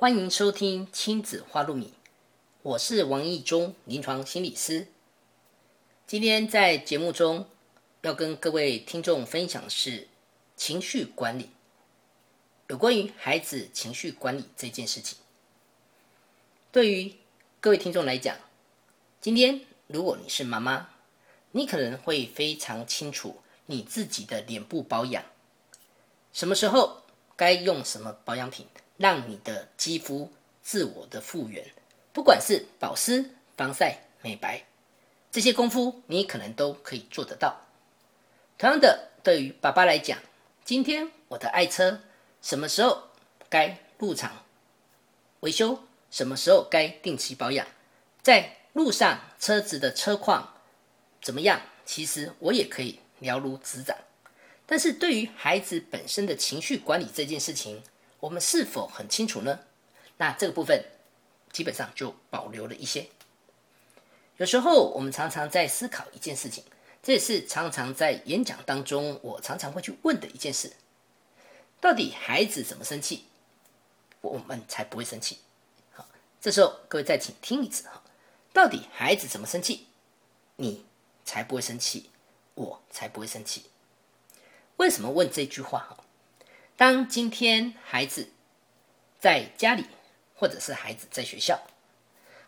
欢迎收听亲子花露米，我是王义忠，临床心理师。今天在节目中要跟各位听众分享的是情绪管理，有关于孩子情绪管理这件事情。对于各位听众来讲，今天如果你是妈妈，你可能会非常清楚你自己的脸部保养，什么时候该用什么保养品，让你的肌肤自我的复原，不管是保湿、防晒、美白。这些功夫你可能都可以做得到。同样的，对于爸爸来讲，今天我的爱车什么时候该入场维修，什么时候该定期保养，在路上车子的车况怎么样，其实我也可以了如指掌。但是对于孩子本身的情绪管理这件事情，我们是否很清楚呢？那这个部分基本上就保留了一些。有时候我们常常在思考一件事情，这也是常常在演讲当中我常常会去问的一件事：到底孩子怎么生气，我们才不会生气？好，这时候各位再请听一次哈，到底孩子怎么生气，你才不会生气，我才不会生气？为什么问这句话？哈，当今天孩子在家里，或者是孩子在学校。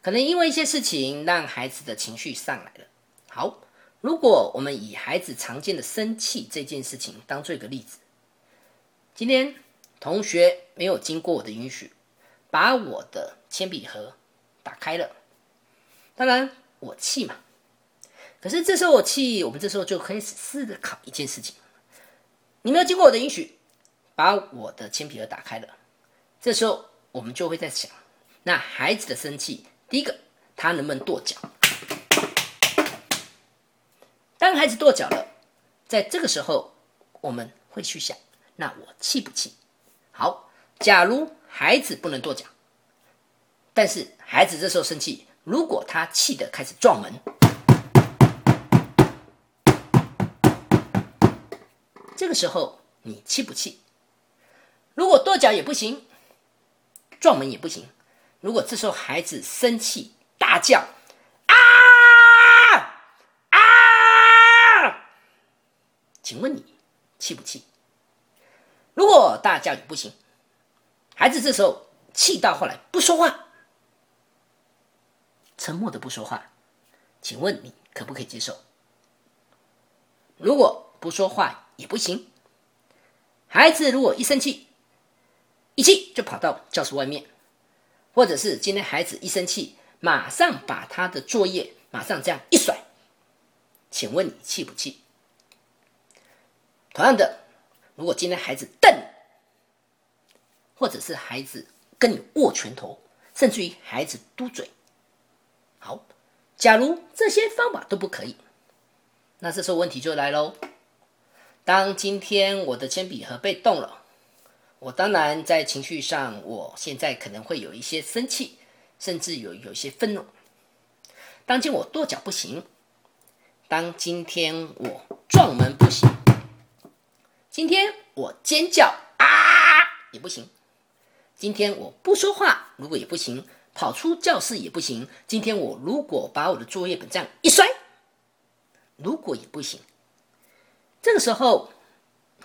可能因为一些事情让孩子的情绪上来了。好，如果我们以孩子常见的生气这件事情当做一个例子，今天同学没有经过我的允许，把我的铅笔盒打开了，当然我气嘛。可是这时候我气，我们这时候就可以思考一件事情：你没有经过我的允许，把我的铅笔盒打开了。这时候我们就会在想，那孩子的生气。第一个，他能不能跺脚？当孩子跺脚了，在这个时候，我们会去想：那我气不气？好，假如孩子不能跺脚，但是孩子这时候生气，如果他气的开始撞门，这个时候你气不气？如果跺脚也不行，撞门也不行。如果这时候孩子生气大叫啊啊，请问你气不气？如果大叫也不行，孩子这时候气到后来不说话，沉默的不说话，请问你可不可以接受？如果不说话也不行，孩子如果一生气，一气就跑到教室外面。或者是今天孩子一生气，马上把他的作业马上这样一甩，请问你气不气？同样的，如果今天孩子瞪，或者是孩子跟你握拳头，甚至于孩子嘟嘴，好，假如这些方法都不可以，那这时候问题就来喽。当今天我的铅笔盒被动了。我当然在情绪上，我现在可能会有一些生气，甚至有有一些愤怒。当今我跺脚不行，当今天我撞门不行，今天我尖叫啊也不行，今天我不说话如果也不行，跑出教室也不行。今天我如果把我的作业本这样一摔，如果也不行。这个时候，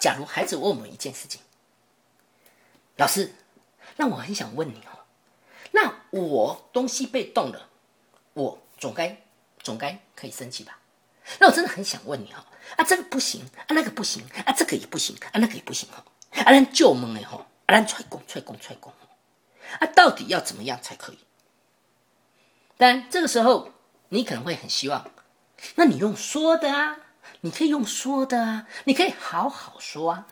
假如孩子问我们一件事情。老师，那我很想问你哦，那我东西被动了，我总该总该可以生气吧？那我真的很想问你哈，啊这个不行，啊那个不行，啊这个也不行，啊那个也不行哈，啊咱就问的哈，啊咱踹工踹工踹工，啊到底要怎么样才可以？但这个时候你可能会很希望，那你用说的啊，你可以用说的啊，你可以好好说啊，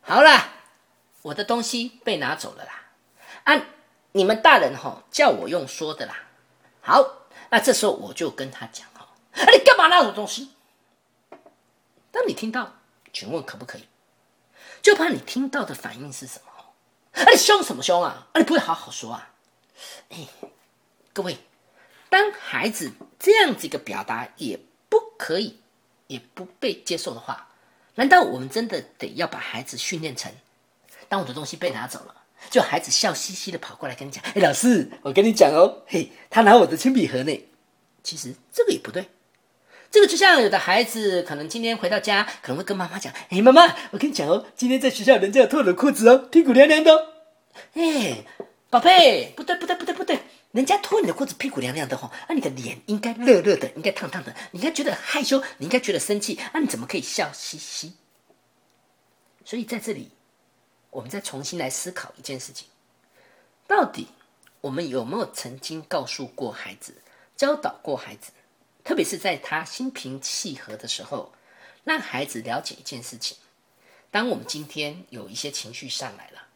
好了。我的东西被拿走了啦！啊，你们大人哈叫我用说的啦。好，那这时候我就跟他讲哈，啊，你干嘛拿我东西？当你听到，请问可不可以？就怕你听到的反应是什么？啊，你凶什么凶啊？啊，你不会好好说啊？哎，各位，当孩子这样子一个表达也不可以，也不被接受的话，难道我们真的得要把孩子训练成？当我的东西被拿走了，就孩子笑嘻嘻的跑过来跟你讲：“哎，老师，我跟你讲哦，嘿，他拿我的铅笔盒呢。”其实这个也不对。这个就像有的孩子可能今天回到家，可能会跟妈妈讲：“哎，妈妈，我跟你讲哦，今天在学校人家有脱了裤子哦，屁股凉凉的。”哦哎，宝贝，不对，不对，不对，不对，人家脱你的裤子，屁股凉凉的哈，那你的脸应该热热的，应该烫烫的，你应该觉得害羞，你应该觉得生气，那你怎么可以笑嘻嘻？所以在这里，我们再重新来思考一件事情：到底我们有没有曾经告诉过孩子、教导过孩子？特别是在他心平气和的时候，让孩子了解一件事情：当我们今天有一些情绪上来了，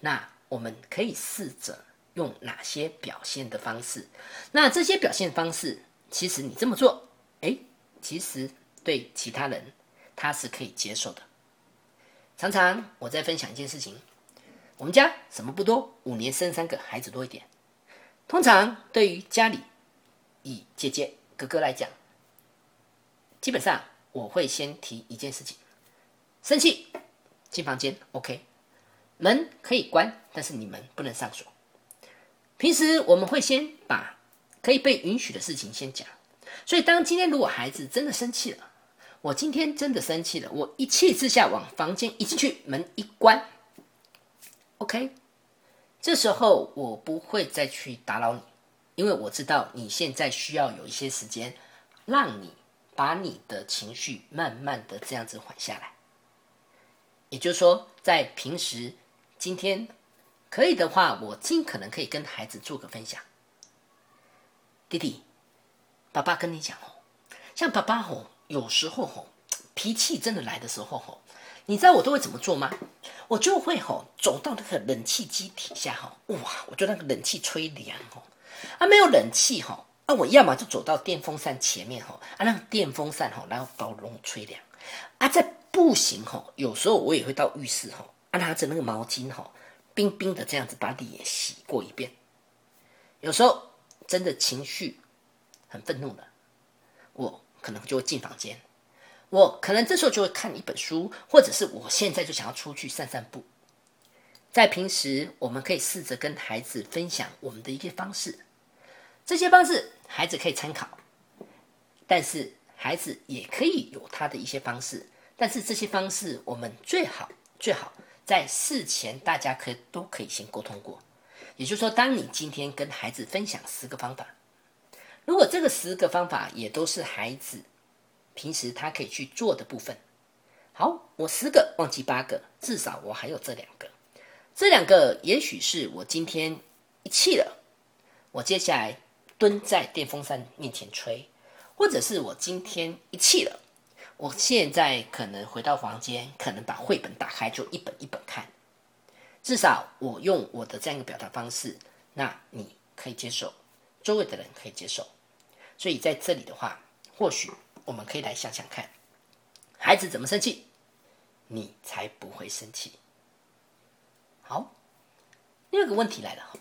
那我们可以试着用哪些表现的方式？那这些表现方式，其实你这么做，哎，其实对其他人他是可以接受的。常常我在分享一件事情：我们家什么不多，五年生三个孩子多一点。通常对于家里以姐姐。哥哥来讲，基本上我会先提一件事情：生气进房间，OK，门可以关，但是你们不能上锁。平时我们会先把可以被允许的事情先讲。所以，当今天如果孩子真的生气了，我今天真的生气了，我一气之下往房间一进去，门一关，OK，这时候我不会再去打扰你。因为我知道你现在需要有一些时间，让你把你的情绪慢慢的这样子缓下来。也就是说，在平时今天可以的话，我尽可能可以跟孩子做个分享。弟弟，爸爸跟你讲哦，像爸爸吼，有时候吼脾气真的来的时候吼，你知道我都会怎么做吗？我就会吼走到那个冷气机底下吼，哇，我就那个冷气吹凉吼。啊，没有冷气吼，啊，我要么就走到电风扇前面吼，啊，让电风扇吼，然后把我吹凉。啊，在不行吼，有时候我也会到浴室吼，啊，拿着那个毛巾吼，冰冰的这样子把脸洗过一遍。有时候真的情绪很愤怒了，我可能就会进房间，我可能这时候就会看一本书，或者是我现在就想要出去散散步。在平时，我们可以试着跟孩子分享我们的一些方式。这些方式孩子可以参考，但是孩子也可以有他的一些方式。但是这些方式我们最好最好在事前大家可都可以先沟通过。也就是说，当你今天跟孩子分享十个方法，如果这个十个方法也都是孩子平时他可以去做的部分，好，我十个忘记八个，至少我还有这两个。这两个也许是我今天一气了，我接下来。蹲在电风扇面前吹，或者是我今天一气了，我现在可能回到房间，可能把绘本打开，就一本一本看。至少我用我的这样一个表达方式，那你可以接受，周围的人可以接受。所以在这里的话，或许我们可以来想想看，孩子怎么生气，你才不会生气。好，第二个问题来了。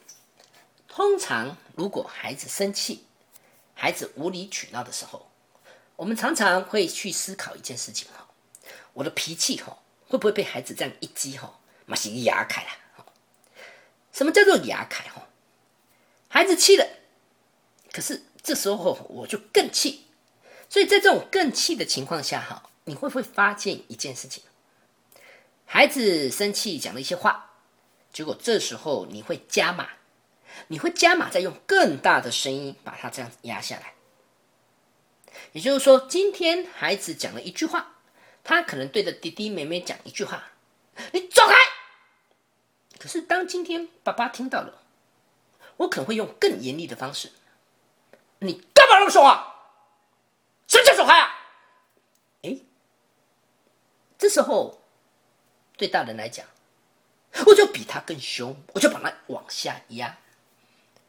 通常，如果孩子生气、孩子无理取闹的时候，我们常常会去思考一件事情：哈，我的脾气哈会不会被孩子这样一激哈，马上牙开了？什么叫做牙开？哈，孩子气了，可是这时候我就更气，所以在这种更气的情况下，哈，你会不会发现一件事情？孩子生气讲了一些话，结果这时候你会加码。你会加码，再用更大的声音把他这样压下来。也就是说，今天孩子讲了一句话，他可能对着弟弟妹妹讲一句话：“你走开。”可是当今天爸爸听到了，我可能会用更严厉的方式：“你干嘛那么凶啊？什么叫走开啊？”哎，这时候对大人来讲，我就比他更凶，我就把他往下压。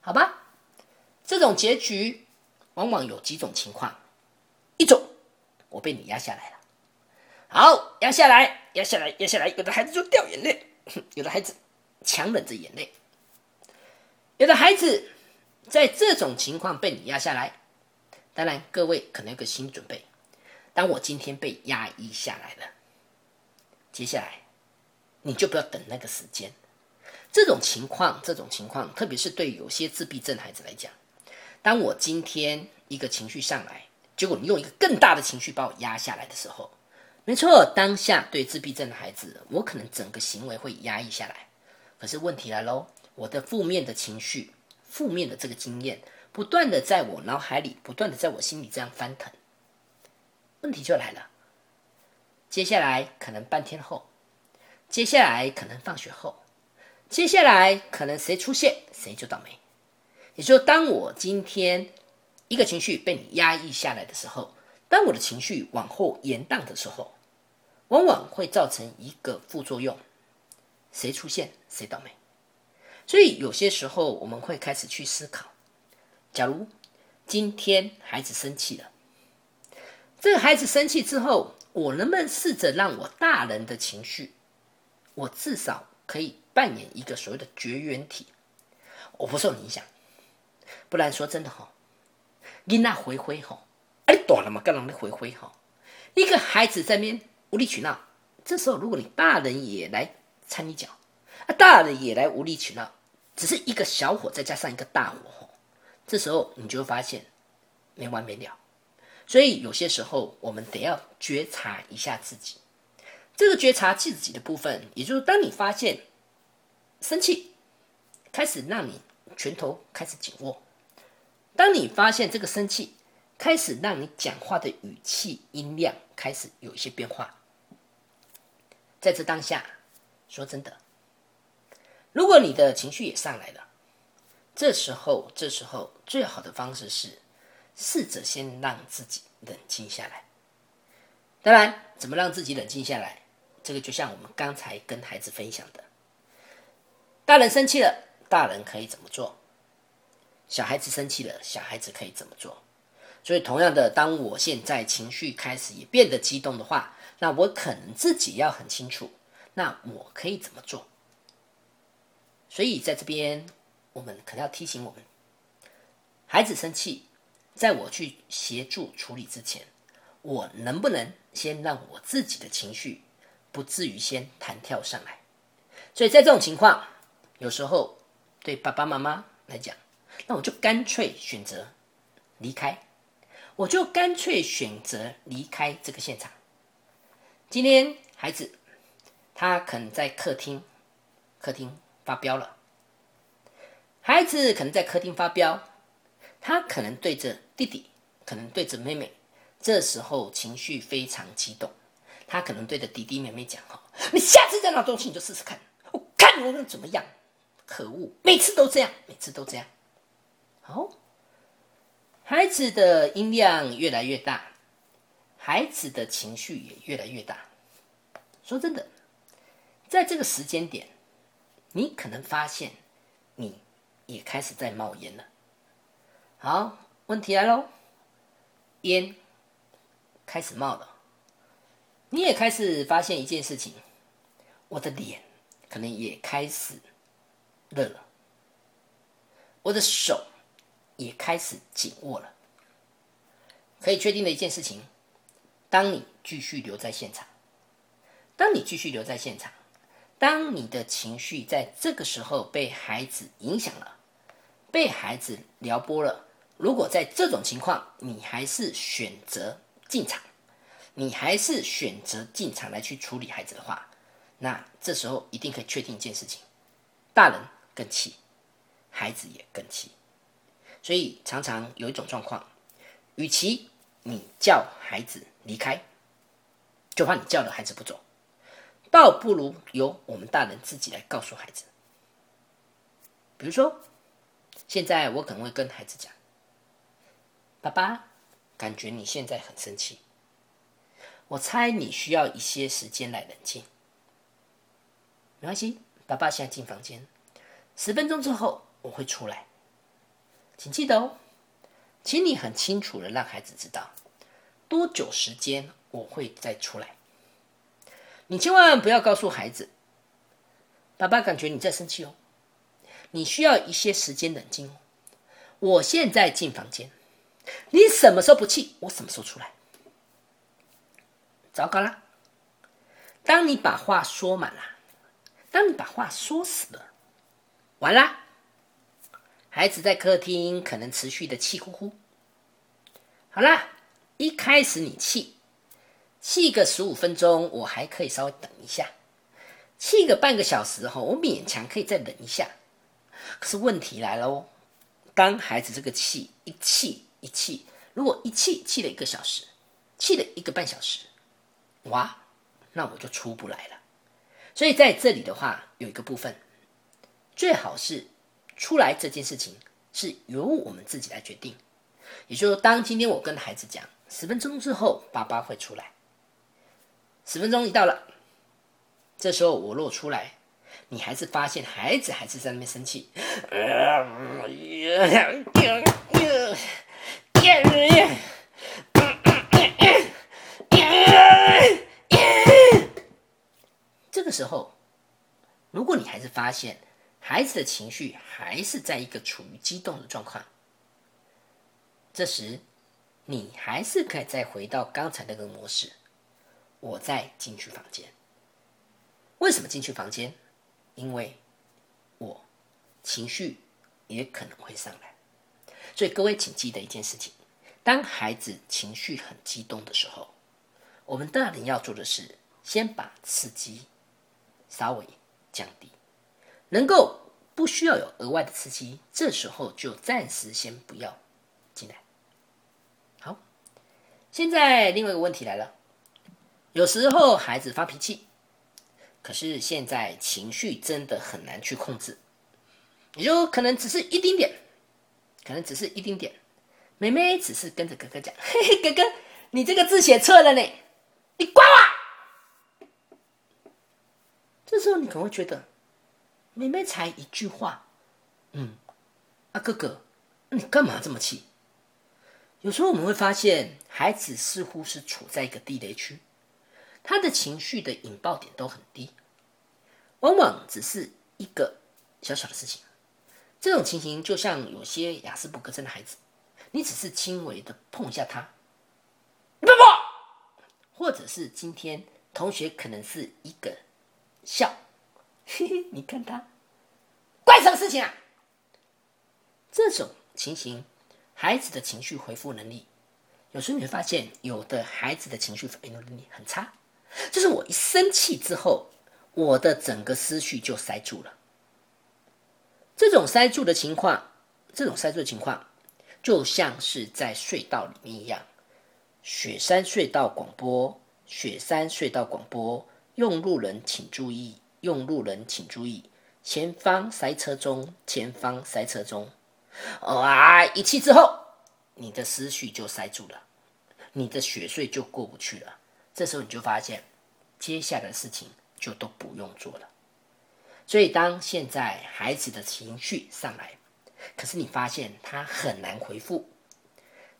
好吧，这种结局往往有几种情况。一种，我被你压下来了，好，压下来，压下来，压下来，有的孩子就掉眼泪，有的孩子强忍着眼泪，有的孩子在这种情况被你压下来。当然，各位可能有个心理准备，当我今天被压抑下来了，接下来你就不要等那个时间。这种情况，这种情况，特别是对有些自闭症孩子来讲，当我今天一个情绪上来，结果你用一个更大的情绪把我压下来的时候，没错，当下对自闭症的孩子，我可能整个行为会压抑下来。可是问题来喽，我的负面的情绪、负面的这个经验，不断的在我脑海里，不断的在我心里这样翻腾。问题就来了，接下来可能半天后，接下来可能放学后。接下来可能谁出现，谁就倒霉。也就是，当我今天一个情绪被你压抑下来的时候，当我的情绪往后延宕的时候，往往会造成一个副作用：谁出现，谁倒霉。所以有些时候我们会开始去思考：假如今天孩子生气了，这个孩子生气之后，我能不能试着让我大人的情绪，我至少可以。扮演一个所谓的绝缘体，我不受影响。不然说真的哈，你那回回哈，啊你短了嘛，干让你回回哈。一个孩子在那边无理取闹，这时候如果你大人也来掺一脚，啊大人也来无理取闹，只是一个小火再加上一个大火，这时候你就会发现没完没了。所以有些时候我们得要觉察一下自己，这个觉察自己的部分，也就是当你发现。生气开始让你拳头开始紧握。当你发现这个生气开始让你讲话的语气音量开始有一些变化，在这当下，说真的，如果你的情绪也上来了，这时候，这时候最好的方式是试着先让自己冷静下来。当然，怎么让自己冷静下来？这个就像我们刚才跟孩子分享的。大人生气了，大人可以怎么做？小孩子生气了，小孩子可以怎么做？所以，同样的，当我现在情绪开始也变得激动的话，那我可能自己要很清楚，那我可以怎么做？所以，在这边，我们可能要提醒我们：孩子生气，在我去协助处理之前，我能不能先让我自己的情绪不至于先弹跳上来？所以在这种情况。有时候，对爸爸妈妈来讲，那我就干脆选择离开，我就干脆选择离开这个现场。今天孩子他可能在客厅，客厅发飙了。孩子可能在客厅发飙，他可能对着弟弟，可能对着妹妹，这时候情绪非常激动，他可能对着弟弟妹妹讲：“哈，你下次再拿东西你就试试看，我看我能怎么样。”可恶，每次都这样，每次都这样。好，孩子的音量越来越大，孩子的情绪也越来越大。说真的，在这个时间点，你可能发现你也开始在冒烟了。好，问题来喽，烟开始冒了，你也开始发现一件事情，我的脸可能也开始。热了，我的手也开始紧握了。可以确定的一件事情：当你继续留在现场，当你继续留在现场，当你的情绪在这个时候被孩子影响了，被孩子撩拨了，如果在这种情况你还是选择进场，你还是选择进场来去处理孩子的话，那这时候一定可以确定一件事情：大人。更气，孩子也更气，所以常常有一种状况，与其你叫孩子离开，就怕你叫了孩子不走，倒不如由我们大人自己来告诉孩子。比如说，现在我可能会跟孩子讲：“爸爸，感觉你现在很生气，我猜你需要一些时间来冷静。没关系，爸爸现在进房间。”十分钟之后我会出来，请记得哦，请你很清楚的让孩子知道多久时间我会再出来。你千万不要告诉孩子，爸爸感觉你在生气哦，你需要一些时间冷静哦。我现在进房间，你什么时候不气，我什么时候出来。糟糕啦！当你把话说满了，当你把话说死了。完啦。孩子在客厅可能持续的气呼呼。好啦，一开始你气，气个十五分钟，我还可以稍微等一下；气个半个小时后，我勉强可以再忍一下。可是问题来了哦，当孩子这个气一气一气，如果一气气了一个小时，气了一个半小时，哇，那我就出不来了。所以在这里的话，有一个部分，最好是出来这件事情是由我们自己来决定。也就是说，当今天我跟孩子讲，十分钟之后爸爸会出来。十分钟一到了，这时候我若出来，你还是发现孩子还是在那边生气。这个时候，如果你还是发现孩子的情绪还是在一个处于激动的状况。这时，你还是可以再回到刚才那个模式。我再进去房间。为什么进去房间？因为我情绪也可能会上来。所以各位请记得一件事情：当孩子情绪很激动的时候，我们大人要做的是先把刺激稍微降低，能够不需要有额外的刺激，这时候就暂时先不要进来。好现在另外一个问题来了，有时候孩子发脾气，可是现在情绪真的很难去控制，也就可能只是一丁点，可能只是一丁点。妹妹只是跟着哥哥讲：“嘿嘿，哥哥，你这个字写错了呢，你管我。”这时候你可能会觉得，妹妹才一句话，嗯，啊哥哥，你干嘛这么气？有时候我们会发现，孩子似乎是处在一个地雷区，他的情绪的引爆点都很低，往往只是一个小小的事情。这种情形就像有些雅斯伯格症的孩子，你只是轻微的碰一下他，不不，或者是今天同学可能是一个笑，嘿嘿，你看他，关什么事情啊？这种情形。孩子的情绪回复能力，有时候你会发现，有的孩子的情绪反应能力很差。就是我一生气之后，我的整个思绪就塞住了。这种塞住的情况，这种塞住的情况，就像是在隧道里面一样。雪山隧道广播，雪山隧道广播，用路人请注意，用路人请注意，前方塞车中，前方塞车中。哇！一气之后，你的思绪就塞住了，你的血税就过不去了。这时候你就发现，接下来的事情就都不用做了。所以，当现在孩子的情绪上来，可是你发现他很难回复，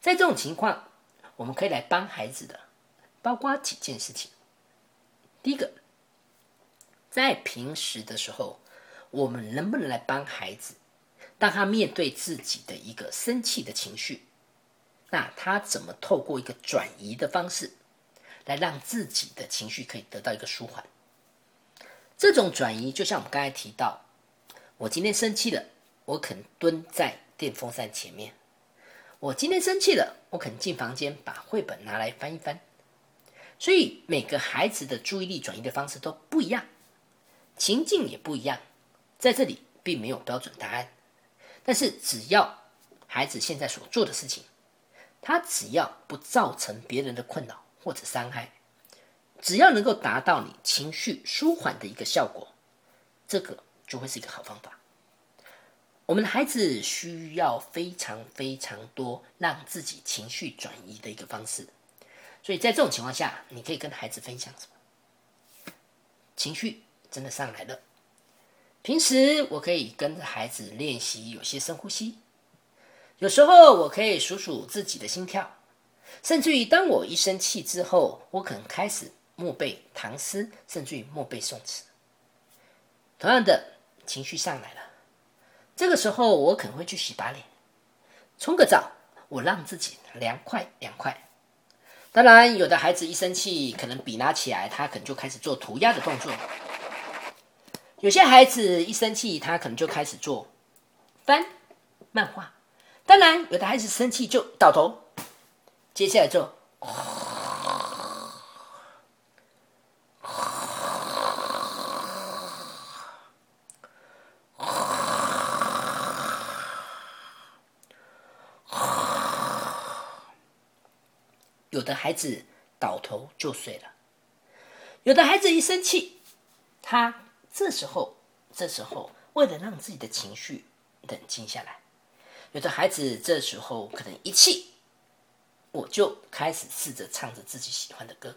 在这种情况，我们可以来帮孩子的，包括几件事情。第一个，在平时的时候，我们能不能来帮孩子？当他面对自己的一个生气的情绪，那他怎么透过一个转移的方式，来让自己的情绪可以得到一个舒缓？这种转移就像我们刚才提到，我今天生气了，我肯蹲在电风扇前面；我今天生气了，我肯进房间把绘本拿来翻一翻。所以每个孩子的注意力转移的方式都不一样，情境也不一样，在这里并没有标准答案。但是，只要孩子现在所做的事情，他只要不造成别人的困扰或者伤害，只要能够达到你情绪舒缓的一个效果，这个就会是一个好方法。我们的孩子需要非常非常多让自己情绪转移的一个方式，所以在这种情况下，你可以跟孩子分享什么？情绪真的上来了。平时我可以跟着孩子练习有些深呼吸，有时候我可以数数自己的心跳，甚至于当我一生气之后，我可能开始默背唐诗，甚至于默背宋词。同样的情绪上来了，这个时候我可能会去洗把脸，冲个澡，我让自己凉快凉快。当然，有的孩子一生气，可能笔拿起来，他可能就开始做涂鸦的动作。有些孩子一生气，他可能就开始做翻漫画。当然，有的孩子生气就倒头。接下来就。有的孩子倒头就睡了，有的孩子一生气，他这时候这时候为了让自己的情绪冷静下来，有的孩子这时候可能一气，我就开始试着唱着自己喜欢的歌，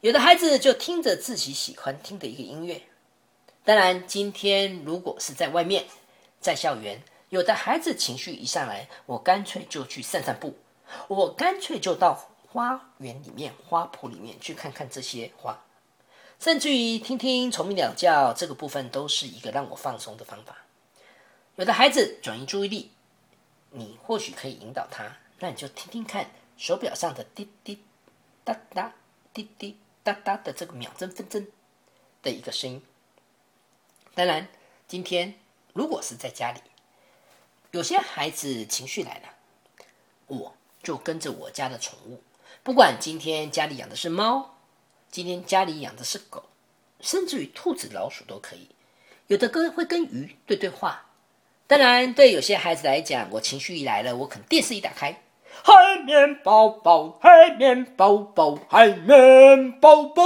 有的孩子就听着自己喜欢听的一个音乐。当然，今天如果是在外面，在校园，有的孩子情绪一上来，我干脆就去散散步。我干脆就到花园里面、花圃里面去看看这些花，甚至于听听虫鸣鸟叫，这个部分都是一个让我放松的方法。有的孩子转移注意力，你或许可以引导他，那你就听听看手表上的滴滴答答、滴滴答答的这个秒针分针的一个声音。当然，今天如果是在家里，有些孩子情绪来了，我。就跟着我家的宠物，不管今天家里养的是猫，今天家里养的是狗，甚至于兔子、老鼠都可以。有的跟会跟鱼对对话。当然，对有些孩子来讲，我情绪一来了，我可能电视一打开，海绵宝宝，海绵宝宝，海绵宝宝。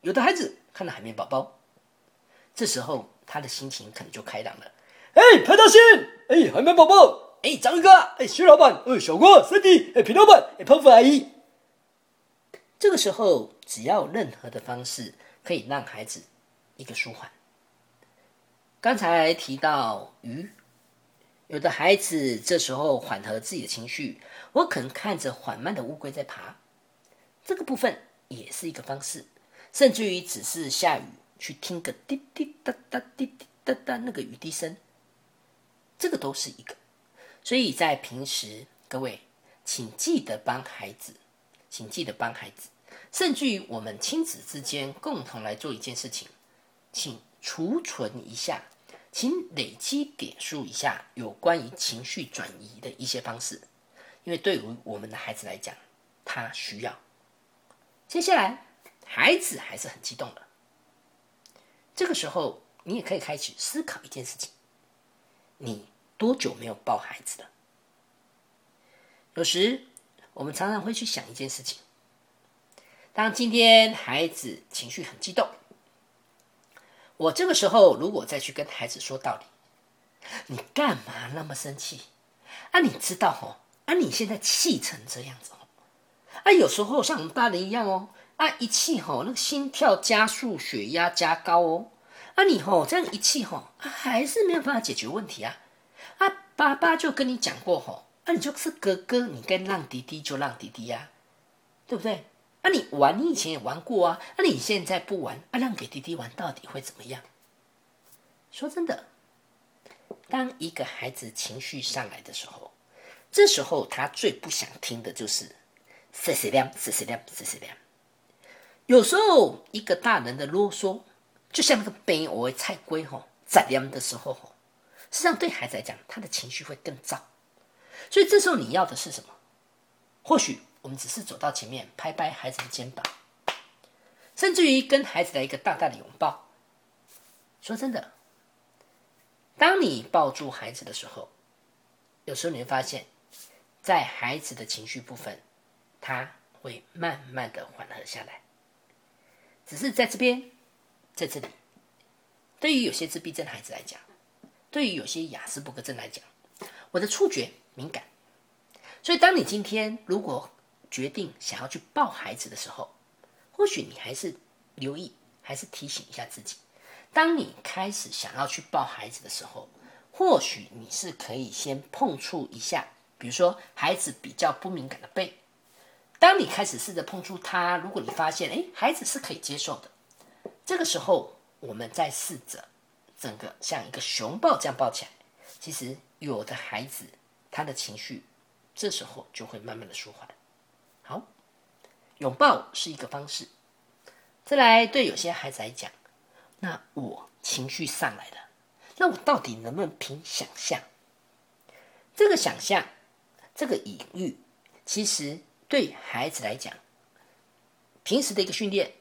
有的孩子看到海绵宝宝，这时候他的心情可能就开朗了。哎，派大星，哎，海绵宝宝。哎，章鱼哥，哎，徐老板，哎，小郭，三弟，哎，皮老板，哎，胖虎阿姨。这个时候，只要任何的方式可以让孩子一个舒缓。刚才提到鱼，有的孩子这时候缓和自己的情绪，我可能看着缓慢的乌龟在爬，这个部分也是一个方式。甚至于只是下雨，去听个滴滴答答、滴滴答答那个雨滴声，这个都是一个。所以在平时，各位，请记得帮孩子，请记得帮孩子，甚至于我们亲子之间共同来做一件事情，请储存一下，请累积点数一下有关于情绪转移的一些方式，因为对于我们的孩子来讲，他需要。接下来，孩子还是很激动的，这个时候你也可以开始思考一件事情，你。多久没有抱孩子了？有时我们常常会去想一件事情：当今天孩子情绪很激动，我这个时候如果再去跟孩子说道理，你干嘛那么生气？啊，你知道哦，啊，你现在气成这样子哦，啊，有时候像我们大人一样哦，啊，一气吼，那个心跳加速，血压加高哦，啊，你吼这样一气吼，还是没有办法解决问题啊。啊，爸爸就跟你讲过吼，啊，你就是哥哥，你该让弟弟就让弟弟呀，对不对？啊，你玩，你以前也玩过啊，那你现在不玩，啊，让给弟弟玩，到底会怎么样？说真的，当一个孩子情绪上来的时候，这时候他最不想听的就是“谢谢亮，谢谢亮，谢谢亮”。有时候一个大人的啰嗦，就像那个杯我菜龟吼在亮的时候吼。实际上，对孩子来讲，他的情绪会更糟。所以这时候你要的是什么？或许我们只是走到前面，拍拍孩子的肩膀，甚至于跟孩子来一个大大的拥抱。说真的，当你抱住孩子的时候，有时候你会发现，在孩子的情绪部分，他会慢慢的缓和下来。只是在这边，在这里，对于有些自闭症孩子来讲。对于有些雅斯伯格症来讲，我的触觉敏感，所以当你今天如果决定想要去抱孩子的时候，或许你还是留意，还是提醒一下自己。当你开始想要去抱孩子的时候，或许你是可以先碰触一下，比如说孩子比较不敏感的背。当你开始试着碰触他，如果你发现哎，孩子是可以接受的，这个时候我们再试着。整个像一个熊抱这样抱起来，其实有的孩子他的情绪这时候就会慢慢的舒缓。拥抱是一个方式。再来，对有些孩子来讲，那我情绪上来了，那我到底能不能凭想象？这个想象，这个隐喻，其实对孩子来讲，平时的一个训练，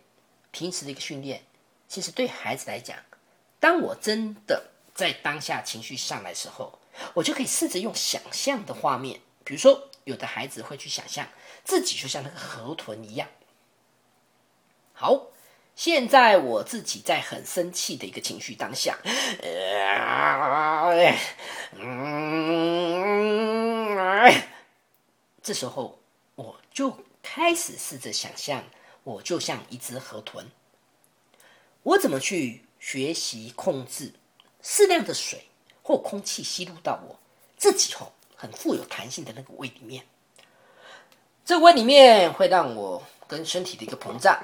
平时的一个训练，其实对孩子来讲，当我真的在当下情绪上来时候，我就可以试着用想象的画面，比如说，有的孩子会去想象自己就像那个河豚一样。好，现在我自己在很生气的一个情绪当下，嗯，这时候我就开始试着想象，我就像一只河豚，我怎么去学习控制适量的水或空气吸入到我自己后很富有弹性的那个胃里面，这胃里面会让我跟身体的一个膨胀。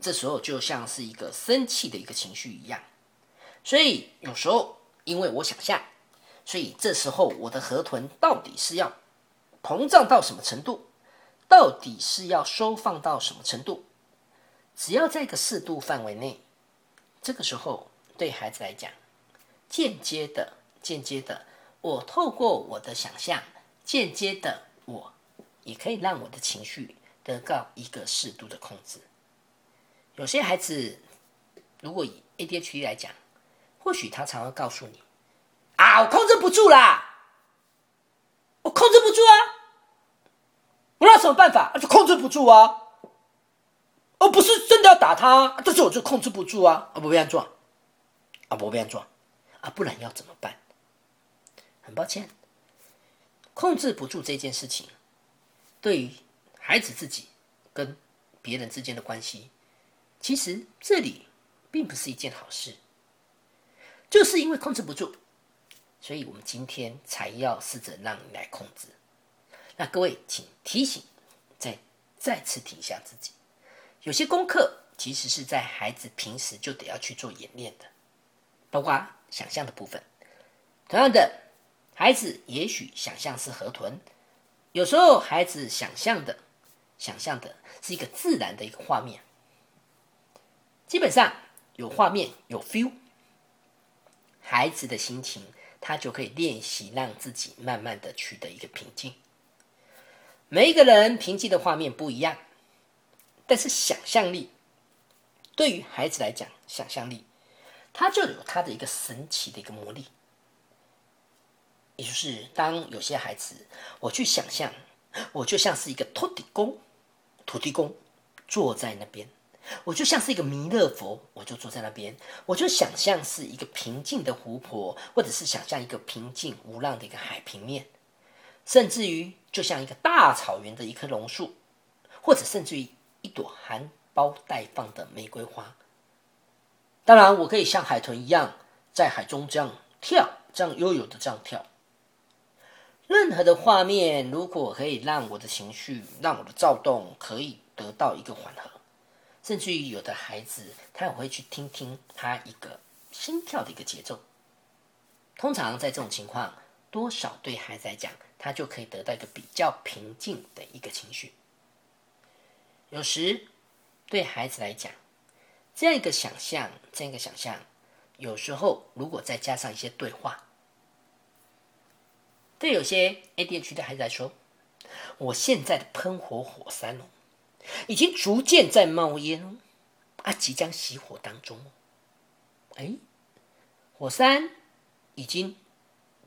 这时候就像是一个生气的一个情绪一样，所以有时候因为我想象，所以这时候我的河豚到底是要膨胀到什么程度，到底是要收放到什么程度？只要在一个适度范围内，这个时候对孩子来讲，间接的、间接的，我透过我的想象，间接的，我也可以让我的情绪得到一个适度的控制。有些孩子，如果以 ADHD 来讲，或许他常会告诉你：“啊，我控制不住啦，我控制不住啊，我有什么办法？就控制不住啊，我不是真的要打他，但是我就控制不住啊，啊不这样做，啊不这样做，啊不然要怎么办？很抱歉，控制不住这件事情，对于孩子自己跟别人之间的关系。”其实这里并不是一件好事，就是因为控制不住，所以我们今天才要试着让你来控制。那各位，请提醒，再再次提一下自己，有些功课其实是在孩子平时就得要去做演练的，包括想象的部分。同样的，孩子也许想象是河豚，有时候孩子想象的想象的是一个自然的一个画面。基本上有画面有 feel，孩子的心情他就可以练习让自己慢慢的取得一个平静。每一个人平静的画面不一样，但是想象力对于孩子来讲，想象力它就有它的一个神奇的一个魔力。也就是当有些孩子我去想象，我就像是一个土地公，土地公坐在那边。我就像是一个弥勒佛，我就坐在那边，我就想象是一个平静的湖泊，或者是想象一个平静无浪的一个海平面，甚至于就像一个大草原的一棵榕树，或者甚至于一朵含苞待放的玫瑰花。当然，我可以像海豚一样在海中这样跳，这样悠悠的这样跳。任何的画面，如果可以让我的情绪、让我的躁动可以得到一个缓和。甚至于有的孩子，他也会去听听他一个心跳的一个节奏。通常在这种情况，多少对孩子来讲，他就可以得到一个比较平静的一个情绪。有时对孩子来讲，这样一个想象，这样一个想象，有时候如果再加上一些对话，对有些 ADHD 的孩子来说，我现在的喷火火山哦。已经逐渐在冒烟哦啊，即将熄火当中。哎，火山已经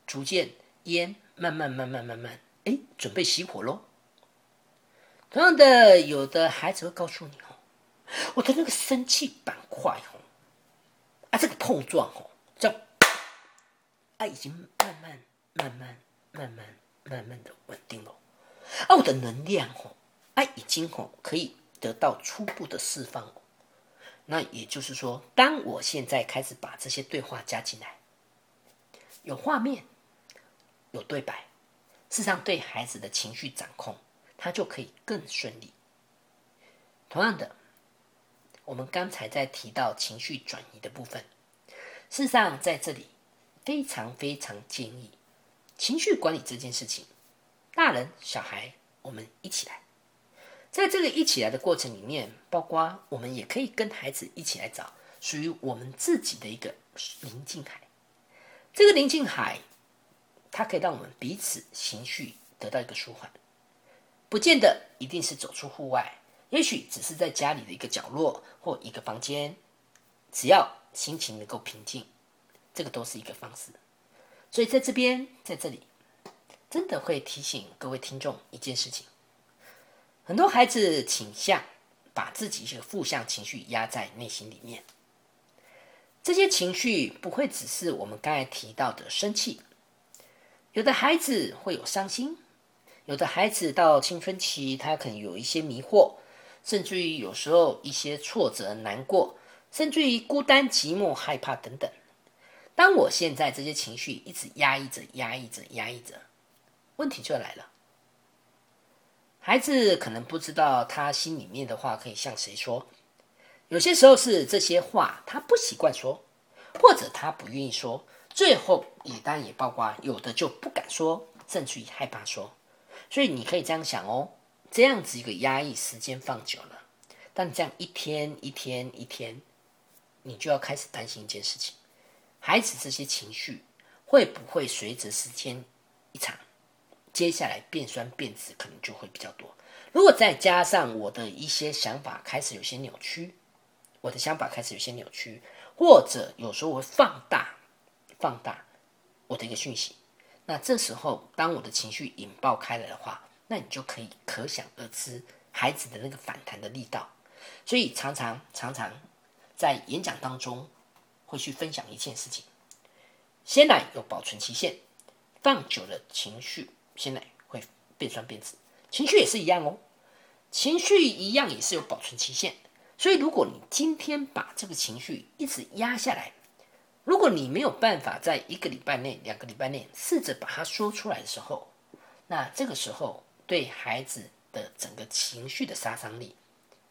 逐渐烟慢慢慢慢慢慢，哎，准备熄火喽。同样的，有的孩子会告诉你哦，我的那个生气板块哦，啊，这个碰撞哦，叫啊，已经慢慢慢慢慢慢慢慢的稳定了。啊，我的能量哦。已经吼可以得到初步的释放，那也就是说，当我现在开始把这些对话加进来，有画面，有对白，事实上对孩子的情绪掌控，他就可以更顺利。同样的，我们刚才在提到情绪转移的部分，事实上在这里非常非常建议情绪管理这件事情，大人小孩我们一起来。在这个一起来的过程里面，包括我们也可以跟孩子一起来找属于我们自己的一个宁静海。这个宁静海，它可以让我们彼此情绪得到一个舒缓，不见得一定是走出户外，也许只是在家里的一个角落或一个房间，只要心情能够平静，这个都是一个方式。所以在这边，在这里，真的会提醒各位听众一件事情：很多孩子倾向把自己一些负向情绪压在内心里面。这些情绪不会只是我们刚才提到的生气，有的孩子会有伤心，有的孩子到青春期，他可能有一些迷惑，甚至于有时候一些挫折、难过，甚至于孤单、寂寞、害怕等等。当我现在这些情绪一直压抑着、压抑着、压抑着，问题就来了。孩子可能不知道他心里面的话可以向谁说。有些时候是这些话他不习惯说，或者他不愿意说，最后也当然也包括有的就不敢说，甚至于害怕说。所以你可以这样想哦，这样子一个压抑时间放久了，但这样一天一天一天，你就要开始担心一件事情：孩子这些情绪会不会随着时间一长，接下来变酸变质可能就会比较多。如果再加上我的一些想法开始有些扭曲。我的想法开始有些扭曲，或者有时候我会放大、放大我的一个讯息。那这时候，当我的情绪引爆开来的话，那你就可以可想而知孩子的那个反弹的力道。所以，常常、常常在演讲当中会去分享一件事情：鲜奶有保存期限，放久了情绪鲜奶会变酸变质，情绪也是一样哦。情绪一样也是有保存期限。所以，如果你今天把这个情绪一直压下来，如果你没有办法在一个礼拜内、两个礼拜内试着把它说出来的时候，那这个时候对孩子的整个情绪的杀伤力，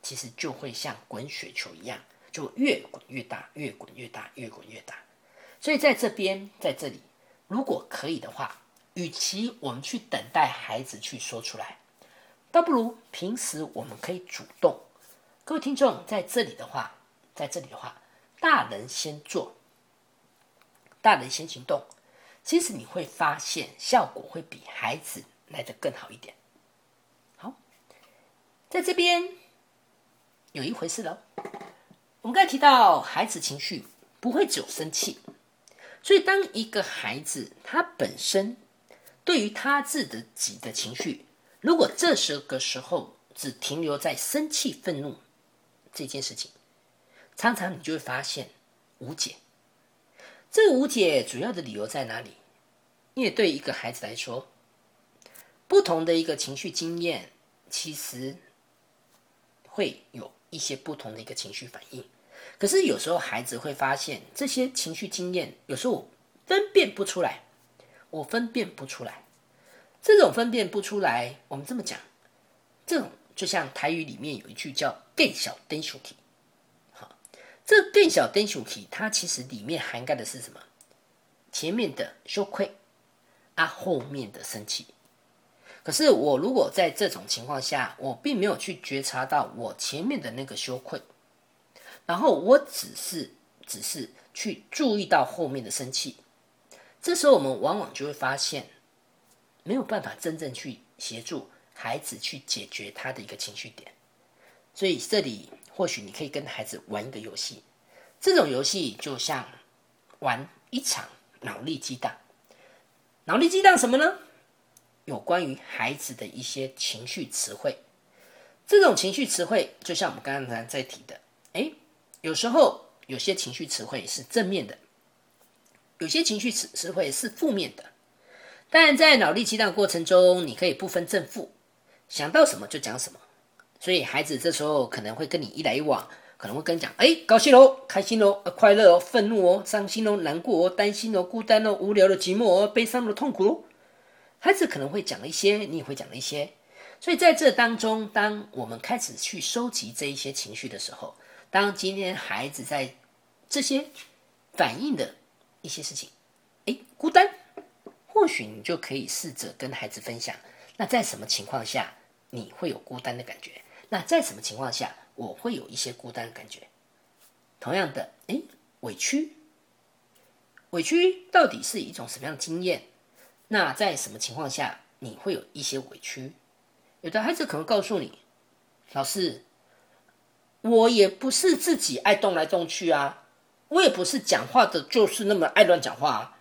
其实就会像滚雪球一样，就越滚越大，越滚越大，越滚越大。所以，在这边，在这里，如果可以的话，与其我们去等待孩子去说出来，倒不如平时我们可以主动。各位听众，在这里的话，在这里的话，大人先做，大人先行动，其实你会发现效果会比孩子来的更好一点。好，在这边有一回事了。我们刚才提到，孩子情绪不会只有生气，所以当一个孩子他本身对于他自己的情绪，如果这时个时候只停留在生气、愤怒。这件事情，常常你就会发现无解。这个无解主要的理由在哪里？因为对一个孩子来说，不同的一个情绪经验，其实会有一些不同的一个情绪反应。可是有时候孩子会发现，这些情绪经验有时候我分辨不出来，我分辨不出来。这种分辨不出来，我们这么讲，这种。就像台语里面有一句叫“更小灯小气”，好，这“更小灯小气”它其实里面涵盖的是什么？前面的羞愧啊，后面的生气。可是我如果在这种情况下，我并没有去觉察到我前面的那个羞愧，然后我只是只是去注意到后面的生气，这时候我们往往就会发现没有办法真正去协助。孩子去解决他的一个情绪点，所以这里或许你可以跟孩子玩一个游戏，这种游戏就像玩一场脑力激荡。脑力激荡什么呢？有关于孩子的一些情绪词汇。这种情绪词汇，就像我们刚刚在提的，哎，有时候有些情绪词汇是正面的，有些情绪词词汇是负面的。但在脑力激荡过程中，你可以不分正负。想到什么就讲什么，所以孩子这时候可能会跟你一来一往，可能会跟你讲：哎，高兴喽，开心喽，快乐哦，愤怒哦，伤心哦，难过哦，担心哦，孤单哦，无聊的寂寞哦，悲伤的痛苦。孩子可能会讲了一些，你也会讲了一些。所以在这当中，当我们开始去收集这一些情绪的时候，当今天孩子在这些反应的一些事情，哎，孤单，或许你就可以试着跟孩子分享。那在什么情况下？你会有孤单的感觉，那在什么情况下我会有一些孤单的感觉？同样的，哎，委屈，委屈到底是一种什么样的经验？那在什么情况下你会有一些委屈？有的孩子可能告诉你，老师，我也不是自己爱动来动去啊，我也不是讲话的就是那么爱乱讲话，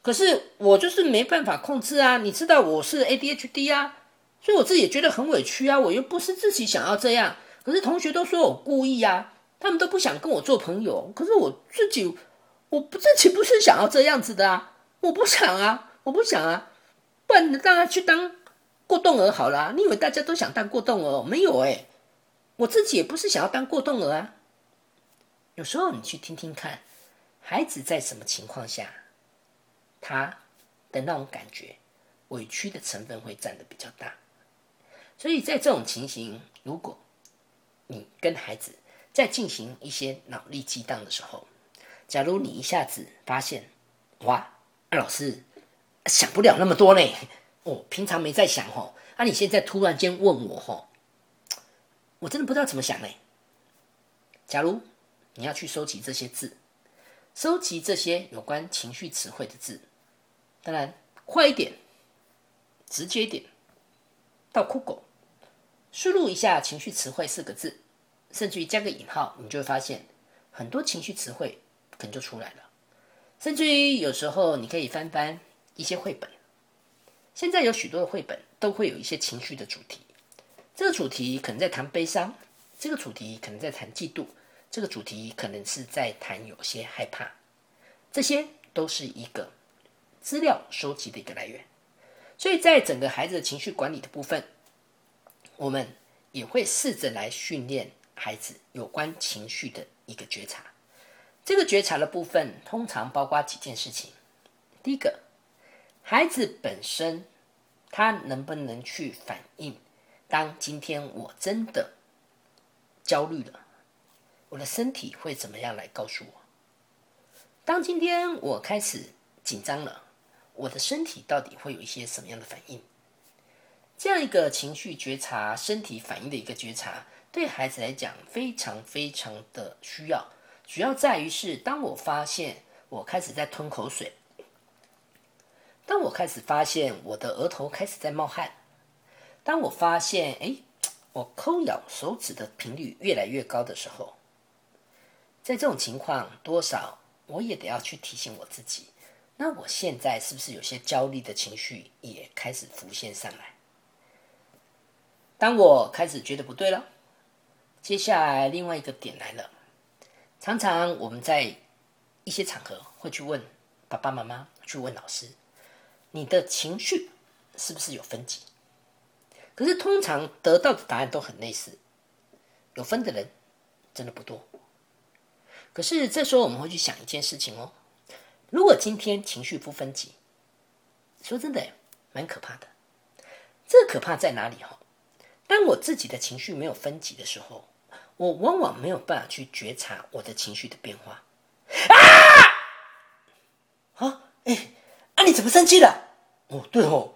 可是我就是没办法控制啊，你知道我是 ADHD 啊，所以我自己也觉得很委屈啊，我又不是自己想要这样，可是同学都说我故意啊。他们都不想跟我做朋友，可是我自己，我不自己不是想要这样子的啊！我不想啊，我不想啊，不然让他去当过动儿好了。你以为大家都想当过动儿？没有哎，我自己也不是想要当过动儿啊。有时候你去听听看，孩子在什么情况下，他的那种感觉委屈的成分会占的比较大。所以在这种情形，如果你跟孩子，在进行一些脑力激荡的时候，假如你一下子发现，哇，老师想不了那么多呢，哦，平常没在想哦，啊，你现在突然间问我哦，我真的不知道怎么想呢。假如你要去收集这些字，收集这些有关情绪词汇的字，当然快一点，直接点，到酷狗输入一下情绪词汇四个字。甚至于加个引号，你就会发现很多情绪词汇可能就出来了。甚至于有时候你可以翻翻一些绘本，现在有许多的绘本都会有一些情绪的主题。这个主题可能在谈悲伤，这个主题可能在谈嫉妒，这个主题可能是在谈有些害怕。这些都是一个资料收集的一个来源。所以在整个孩子的情绪管理的部分，我们也会试着来训练。孩子有关情绪的一个觉察，这个觉察的部分通常包括几件事情。第一个，孩子本身他能不能去反应？当今天我真的焦虑了，我的身体会怎么样来告诉我？当今天我开始紧张了，我的身体到底会有一些什么样的反应？这样一个情绪觉察、身体反应的一个觉察。对孩子来讲，非常非常的需要，主要在于是，当我发现我开始在吞口水，当我开始发现我的额头开始在冒汗，当我发现哎，我抠咬手指的频率越来越高的时候，在这种情况，多少我也得要去提醒我自己，那我现在是不是有些焦虑的情绪也开始浮现上来？当我开始觉得不对了。接下来，另外一个点来了。常常我们在一些场合会去问爸爸妈妈，去问老师：“你的情绪是不是有分级？”可是通常得到的答案都很类似，有分的人真的不多。可是这时候我们会去想一件事情哦：如果今天情绪不分级，说真的，蛮可怕的。这可怕在哪里？哈，当我自己的情绪没有分级的时候。我往往没有办法去觉察我的情绪的变化。啊！啊！哎，啊！你怎么生气了？哦，对哦。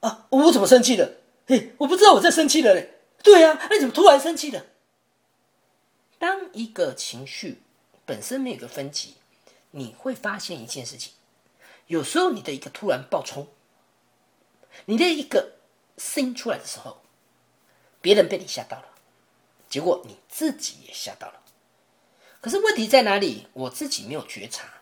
啊！我怎么生气了？嘿，我不知道我在生气了嘞。对呀，你怎么突然生气了？当一个情绪本身没有个分级，你会发现一件事情：有时候你的一个突然爆冲，你的一个声音出来的时候，别人被你吓到了。结果你自己也吓到了，可是问题在哪里？我自己没有觉察，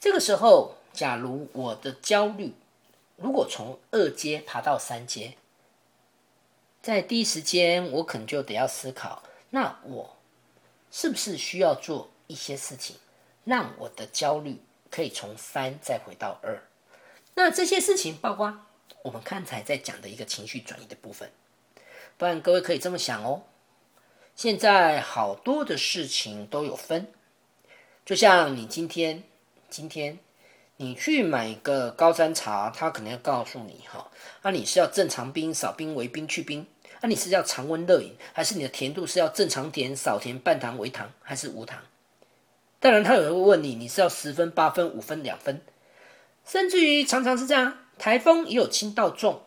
这个时候，假如我的焦虑如果从二阶爬到三阶，在第一时间，我可能就得要思考：那我是不是需要做一些事情，让我的焦虑可以从三再回到二？那这些事情包括我们刚才在讲的一个情绪转移的部分。不然，各位可以这么想哦。现在好多的事情都有分，就像你今天，今天你去买个高山茶，他可能要告诉你哈，那你是要正常冰、少冰、为冰、去冰，那你是要常温热饮，还是你的甜度是要正常甜、少甜、半糖、为糖，还是无糖？当然，他有人会问你，你是要十分、八分、五分、两分，甚至于常常是这样，台风也有轻到重。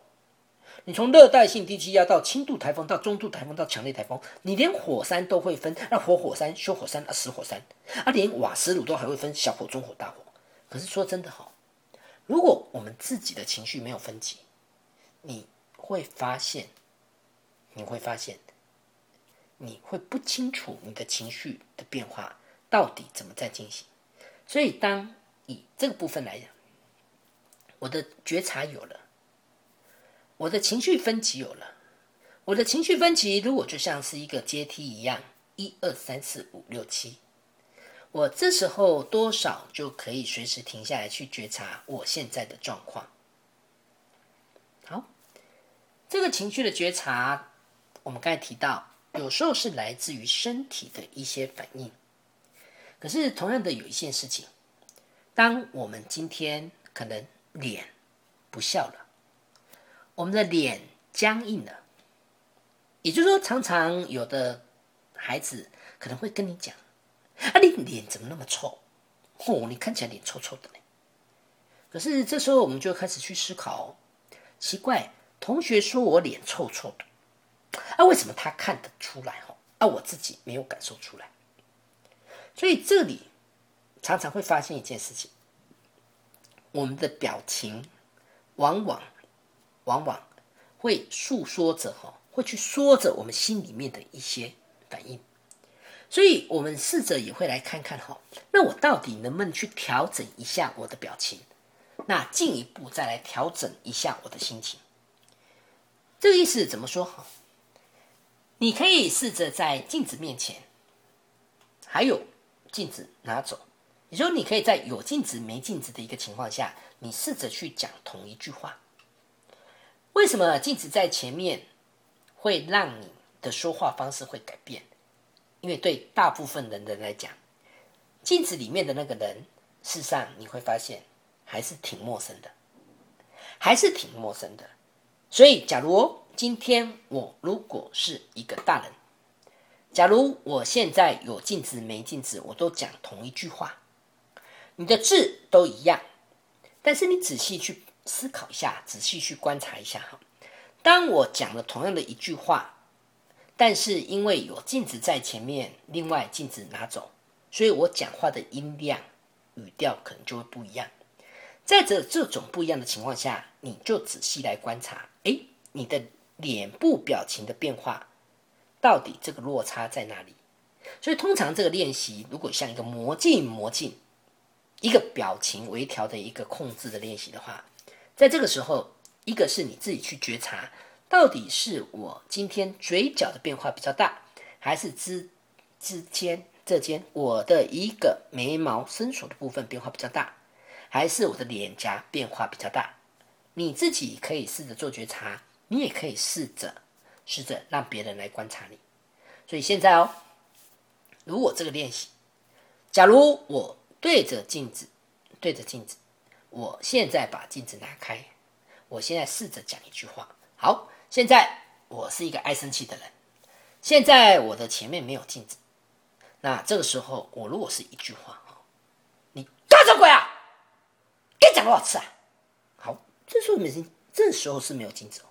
你从热带性低气压到轻度台风，到中度台风，到强烈台风，你连火山都会分，那活火山、休火山啊、死火山啊，连瓦斯炉都还会分小火、中火、大火。可是说真的哈，如果我们自己的情绪没有分级，你会发现，你会发现，你会不清楚你的情绪的变化到底怎么在进行。所以，当以这个部分来讲，我的觉察有了。我的情绪分歧有了，我的情绪分歧如果就像是一个阶梯一样，一二三四五六七，我这时候多少就可以随时停下来去觉察我现在的状况。好，这个情绪的觉察，我们刚才提到，有时候是来自于身体的一些反应，可是同样的有一件事情，当我们今天可能脸不笑了。我们的脸僵硬了，也就是说，常常有的孩子可能会跟你讲：“啊，你脸怎么那么臭？哦，你看起来脸臭臭的呢。”可是这时候，我们就开始去思考：奇怪，同学说我脸臭臭的，啊，为什么他看得出来？哦，啊，我自己没有感受出来。所以这里常常会发现一件事情：我们的表情往往。往往会诉说着哈，会去说着我们心里面的一些反应，所以我们试着也会来看看哈，那我到底能不能去调整一下我的表情？那进一步再来调整一下我的心情。这个意思怎么说哈？你可以试着在镜子面前，还有镜子拿走，也就是你可以在有镜子没镜子的一个情况下，你试着去讲同一句话。为什么镜子在前面会让你的说话方式会改变？因为对大部分人的来讲，镜子里面的那个人，事实上你会发现还是挺陌生的，还是挺陌生的。所以，假如今天我如果是一个大人，假如我现在有镜子没镜子，我都讲同一句话，你的字都一样，但是你仔细去。思考一下，仔细去观察一下哈。当我讲了同样的一句话，但是因为有镜子在前面，另外镜子拿走，所以我讲话的音量、语调可能就会不一样。在这这种不一样的情况下，你就仔细来观察，哎，你的脸部表情的变化，到底这个落差在哪里？所以通常这个练习，如果像一个魔镜魔镜，一个表情微调的一个控制的练习的话。在这个时候，一个是你自己去觉察，到底是我今天嘴角的变化比较大，还是之之间这间我的一个眉毛伸缩的部分变化比较大，还是我的脸颊变化比较大？你自己可以试着做觉察，你也可以试着试着让别人来观察你。所以现在哦，如果这个练习，假如我对着镜子，对着镜子。我现在把镜子拿开，我现在试着讲一句话。好，现在我是一个爱生气的人，现在我的前面没有镜子。那这个时候，我如果是一句话，你干什么鬼啊？该讲多少次啊？好，这时候没，这时候是没有镜子哦。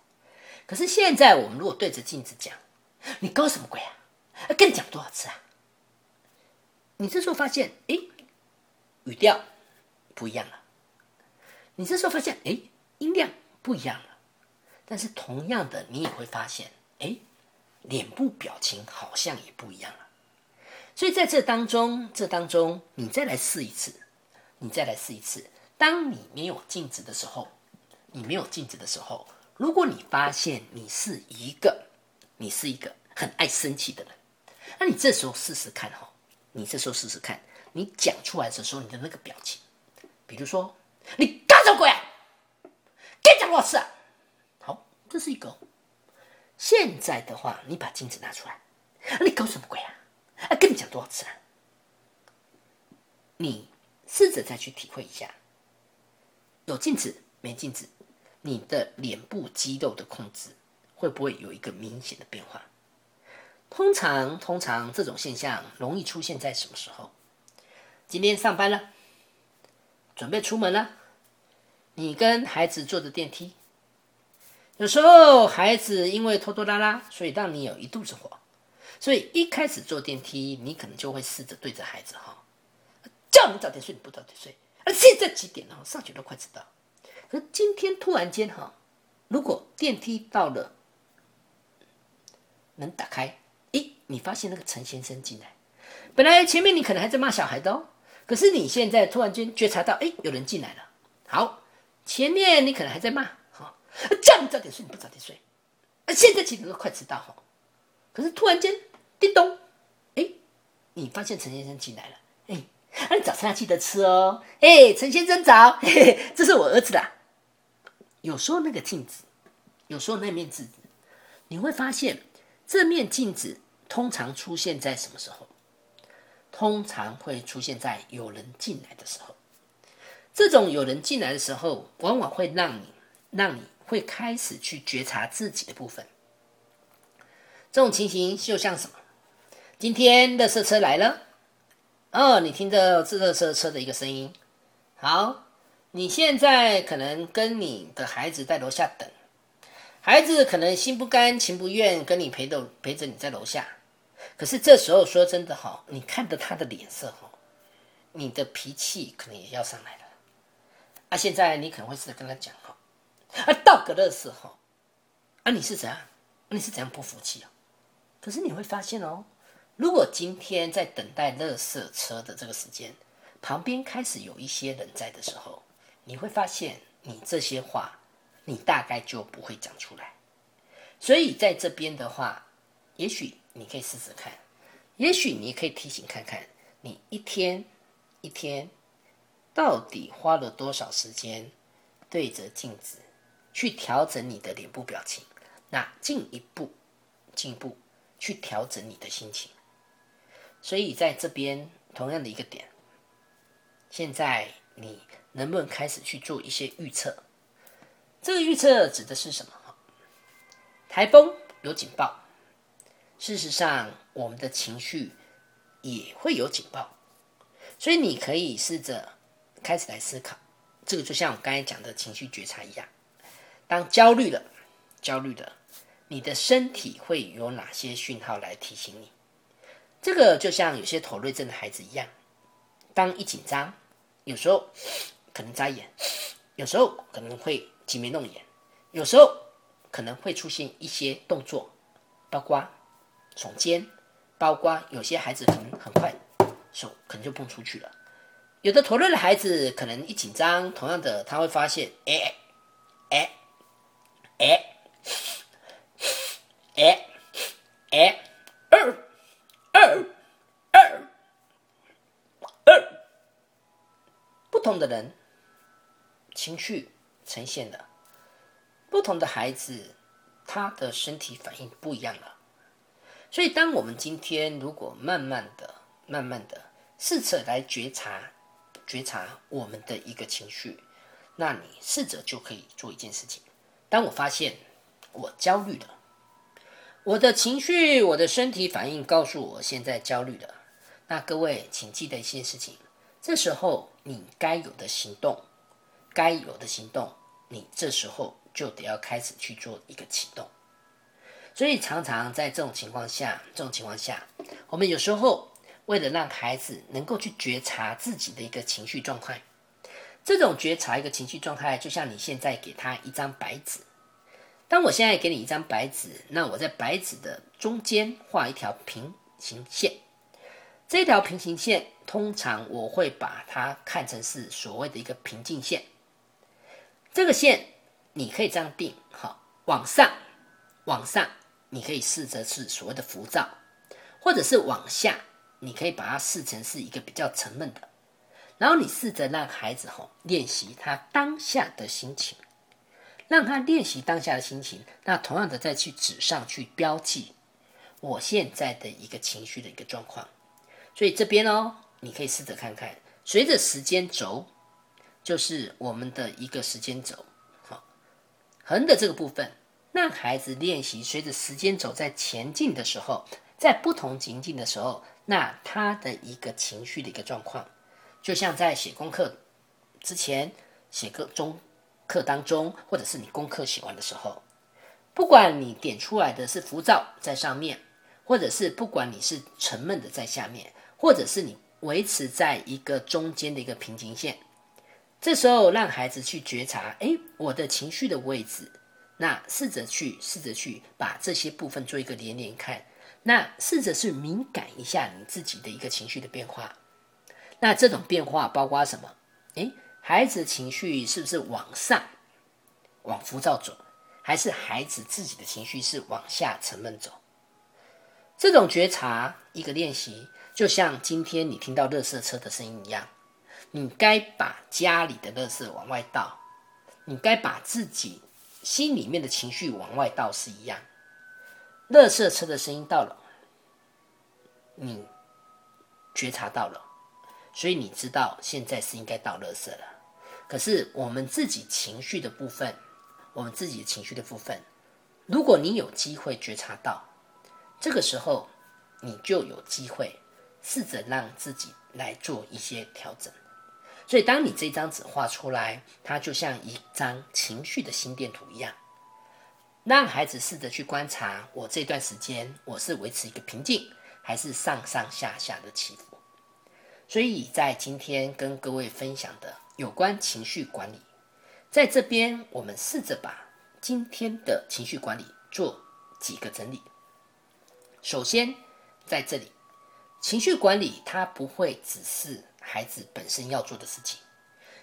可是现在我们如果对着镜子讲，你搞什么鬼啊？跟你讲多少次啊？你这时候发现，哎，语调不一样了。你这时候发现，哎，音量不一样了，但是同样的，你也会发现，哎，脸部表情好像也不一样了。所以在这当中，这当中，你再来试一次，你再来试一次。当你没有镜子的时候，你没有镜子的时候，如果你发现你是一个，你是一个很爱生气的人，那你这时候试试看哈，你这时候试试看，你讲出来的时候，你的那个表情，比如说。你什么鬼啊？该讲多少次啊？好，这是一个。现在的话，你把镜子拿出来，你搞什么鬼啊？啊，跟你讲多少次了？你试着再去体会一下，有镜子没镜子，你的脸部肌肉的控制会不会有一个明显的变化？通常，通常这种现象容易出现在什么时候？今天上班了，准备出门了，你跟孩子坐着电梯，有时候孩子因为拖拖拉拉，所以让你有一肚子火，所以一开始坐电梯，你可能就会试着对着孩子哈，叫你早点睡，你不早点睡，啊，现在几点了？上学都快迟到。可是今天突然间哈，如果电梯到了，门打开。你发现那个陈先生进来，本来前面你可能还在骂小孩的哦，可是你现在突然间觉察到，哎，有人进来了。好，前面你可能还在骂，好，叫你早点睡，你不早点睡，啊，现在其实都快迟到哈。可是突然间，叮咚，哎，你发现陈先生进来了，哎，那你早餐要记得吃哦，哎，陈先生早，嘿 嘿，这是我儿子啦。有时候那个镜子，有时候那面镜子，你会发现这面镜子。通常出现在什么时候？通常会出现在有人进来的时候。这种有人进来的时候，往往会让你，让你会开始去觉察自己的部分。这种情形就像什么？今天的色车来了，哦，你听着这热车车的一个声音。好，你现在可能跟你的孩子在楼下等，孩子可能心不甘情不愿跟你陪着陪着你在楼下。可是这时候说真的哈，你看着他的脸色哈，你的脾气可能也要上来了。啊，现在你可能会试着跟他讲哈，啊，道格勒斯哈，啊，你是怎样？你是怎样不服气啊？可是你会发现哦，如果今天在等待垃圾车的这个时间，旁边开始有一些人在的时候，你会发现你这些话，你大概就不会讲出来。所以在这边的话，也许。你可以试试看，也许你可以提醒看看，你一天一天到底花了多少时间对着镜子去调整你的脸部表情，那进一步进一步去调整你的心情。所以在这边同样的一个点，现在你能不能开始去做一些预测？这个预测指的是什么？台风有警报。事实上，我们的情绪也会有警报，所以你可以试着开始来思考。这个就像我刚才讲的情绪觉察一样，当焦虑了、焦虑了，你的身体会有哪些讯号来提醒你？这个就像有些头瑞症的孩子一样，当一紧张，有时候可能眨眼，有时候可能会挤眉弄眼，有时候可能会出现一些动作，包括。耸肩，包括有些孩子可能很快手可能就蹦出去了。有的头锐的孩子可能一紧张，同样的他会发现，哎哎哎哎哎二二二二，不同的人情绪呈现的，不同的孩子他的身体反应不一样了。所以，当我们今天如果慢慢的、慢慢的试着来觉察、觉察我们的一个情绪，那你试着就可以做一件事情。当我发现我焦虑了，我的情绪、我的身体反应告诉我现在焦虑了，那各位请记得一件事情：这时候你该有的行动、该有的行动，你这时候就得要开始去做一个启动。所以常常在这种情况下，这种情况下，我们有时候为了让孩子能够去觉察自己的一个情绪状态，这种觉察一个情绪状态，就像你现在给他一张白纸。当我现在给你一张白纸，那我在白纸的中间画一条平行线。这条平行线，通常我会把它看成是所谓的一个平静线。这个线你可以这样定，好，往上，往上。你可以试着是所谓的浮躁，或者是往下，你可以把它视成是一个比较沉闷的。然后你试着让孩子吼练习他当下的心情，让他练习当下的心情。那同样的再去纸上去标记，我现在的一个情绪的一个状况。所以这边哦，你可以试着看看，随着时间轴，就是我们的一个时间轴，好，横的这个部分，让孩子练习随着时间轴在前进的时候，在不同情境的时候，那他的一个情绪的一个状况，就像在写功课之前、写课中课当中，或者是你功课写完的时候，不管你点出来的是浮躁在上面，或者是不管你是沉闷的在下面。或者是你维持在一个中间的一个平行线，这时候让孩子去觉察，哎，我的情绪的位置，那试着去试着去把这些部分做一个连连看，那试着去敏感一下你自己的一个情绪的变化，那这种变化包括什么？哎，孩子的情绪是不是往上往浮躁走，还是孩子自己的情绪是往下沉闷走？这种觉察一个练习。就像今天你听到垃圾车的声音一样，你该把家里的垃圾往外倒，你该把自己心里面的情绪往外倒是一样。垃圾车的声音到了，你觉察到了，所以你知道现在是应该倒垃圾了。可是我们自己情绪的部分，我们自己的情绪的部分，如果你有机会觉察到，这个时候你就有机会。试着让自己来做一些调整，所以当你这张纸画出来，它就像一张情绪的心电图一样，让孩子试着去观察我这段时间我是维持一个平静，还是上上下下的起伏。所以在今天跟各位分享的有关情绪管理，在这边我们试着把今天的情绪管理做几个整理。首先在这里。情绪管理，它不会只是孩子本身要做的事情。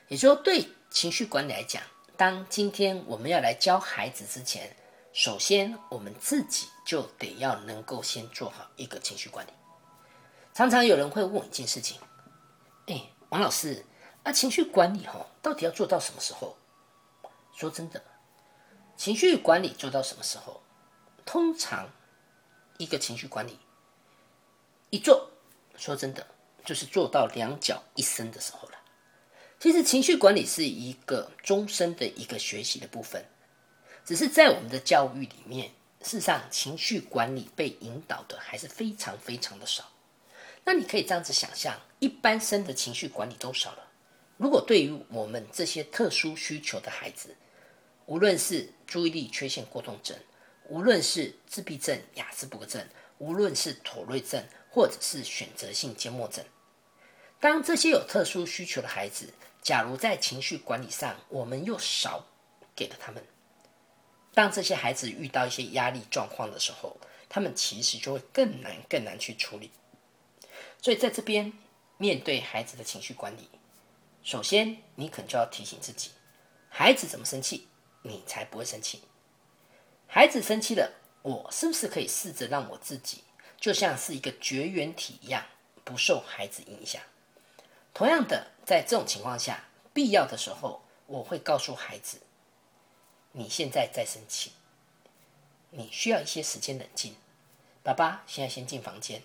也就，对情绪管理来讲，当今天我们要来教孩子之前，首先我们自己就得要能够先做好一个情绪管理。常常有人会问我一件事情：，哎，王老师，啊，情绪管理哈，到底要做到什么时候？说真的，情绪管理做到什么时候？通常一个情绪管理。一做，说真的，就是做到两脚一伸的时候了。其实情绪管理是一个终身的一个学习的部分，只是在我们的教育里面，事实上情绪管理被引导的还是非常非常的少。那你可以这样子想象，一般生的情绪管理都少了。如果对于我们这些特殊需求的孩子，无论是注意力缺陷过动症，无论是自闭症、雅思伯格症，无论是妥瑞症，或者是选择性缄默症。当这些有特殊需求的孩子，假如在情绪管理上我们又少给了他们，当这些孩子遇到一些压力状况的时候，他们其实就会更难、更难去处理。所以在这边面对孩子的情绪管理，首先你可能就要提醒自己：孩子怎么生气，你才不会生气。孩子生气了，我是不是可以试着让我自己？就像是一个绝缘体一样，不受孩子影响。同样的，在这种情况下，必要的时候，我会告诉孩子：“你现在在生气，你需要一些时间冷静。爸爸现在先进房间，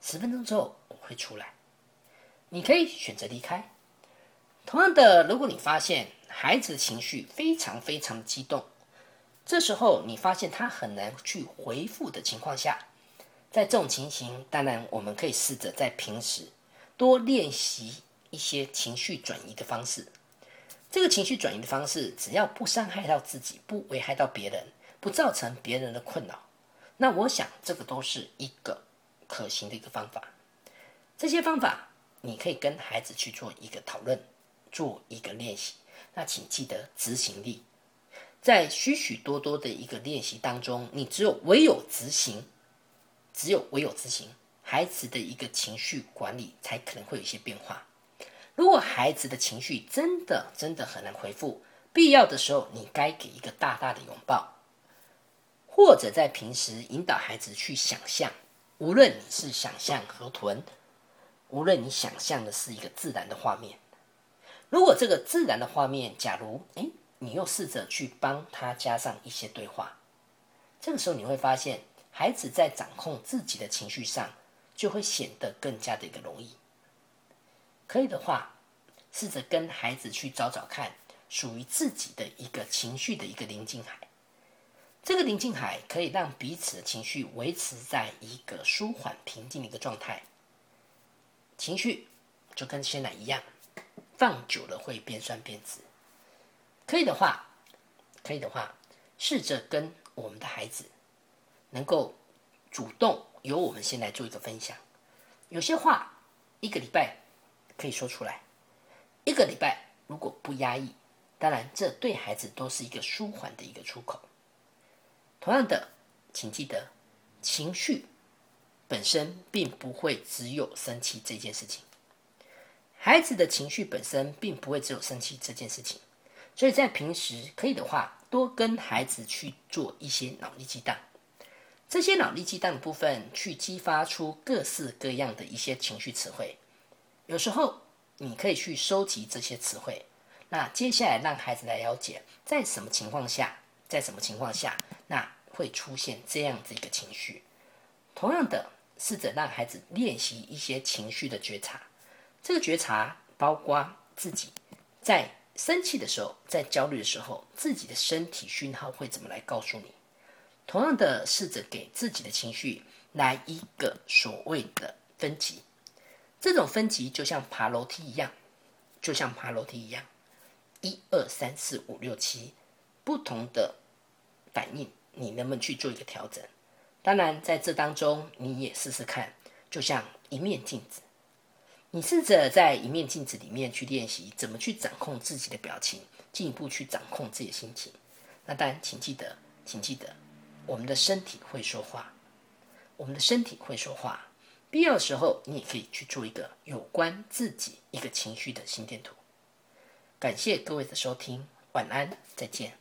十分钟之后我会出来。你可以选择离开。同样的，如果你发现孩子的情绪非常非常激动，这时候你发现他很难去回复的情况下。”在这种情形，当然我们可以试着在平时多练习一些情绪转移的方式。这个情绪转移的方式，只要不伤害到自己，不危害到别人，不造成别人的困扰，那我想这个都是一个可行的一个方法。这些方法你可以跟孩子去做一个讨论，做一个练习。那请记得执行力，在许许多多的一个练习当中，你只有唯有执行。只有唯有执行，孩子的一个情绪管理才可能会有一些变化。如果孩子的情绪真的真的很难回复，必要的时候你该给一个大大的拥抱，或者在平时引导孩子去想象，无论你是想象河豚，无论你想象的是一个自然的画面，如果这个自然的画面，假如哎，你又试着去帮他加上一些对话，这个时候你会发现。孩子在掌控自己的情绪上，就会显得更加的一个容易。可以的话，试着跟孩子去找找看，属于自己的一个情绪的一个宁静海。这个宁静海可以让彼此的情绪维持在一个舒缓平静的一个状态。情绪就跟鲜奶一样，放久了会变酸变质。可以的话，可以的话，试着跟我们的孩子能够主动由我们先来做一个分享。有些话一个礼拜可以说出来，一个礼拜如果不压抑，当然这对孩子都是一个舒缓的一个出口。同样的，请记得，情绪本身并不会只有生气这件事情。孩子的情绪本身并不会只有生气这件事情，所以在平时可以的话，多跟孩子去做一些脑力激荡。这些脑力激荡的部分，去激发出各式各样的一些情绪词汇。有时候你可以去收集这些词汇，那接下来让孩子来了解，在什么情况下。在什么情况下，那会出现这样子一个情绪？同样的，试着让孩子练习一些情绪的觉察。这个觉察包括自己在生气的时候，在焦虑的时候，自己的身体讯号会怎么来告诉你？同样的，试着给自己的情绪来一个所谓的分级。这种分级就像爬楼梯一样，就像爬楼梯一样，一二三四五六七，不同的。反应，你能不能去做一个调整？当然，在这当中，你也试试看，就像一面镜子，你试着在一面镜子里面去练习怎么去掌控自己的表情，进一步去掌控自己的心情。那当然，请记得，请记得，我们的身体会说话，我们的身体会说话。必要的时候，你也可以去做一个有关自己一个情绪的心电图。感谢各位的收听，晚安，再见。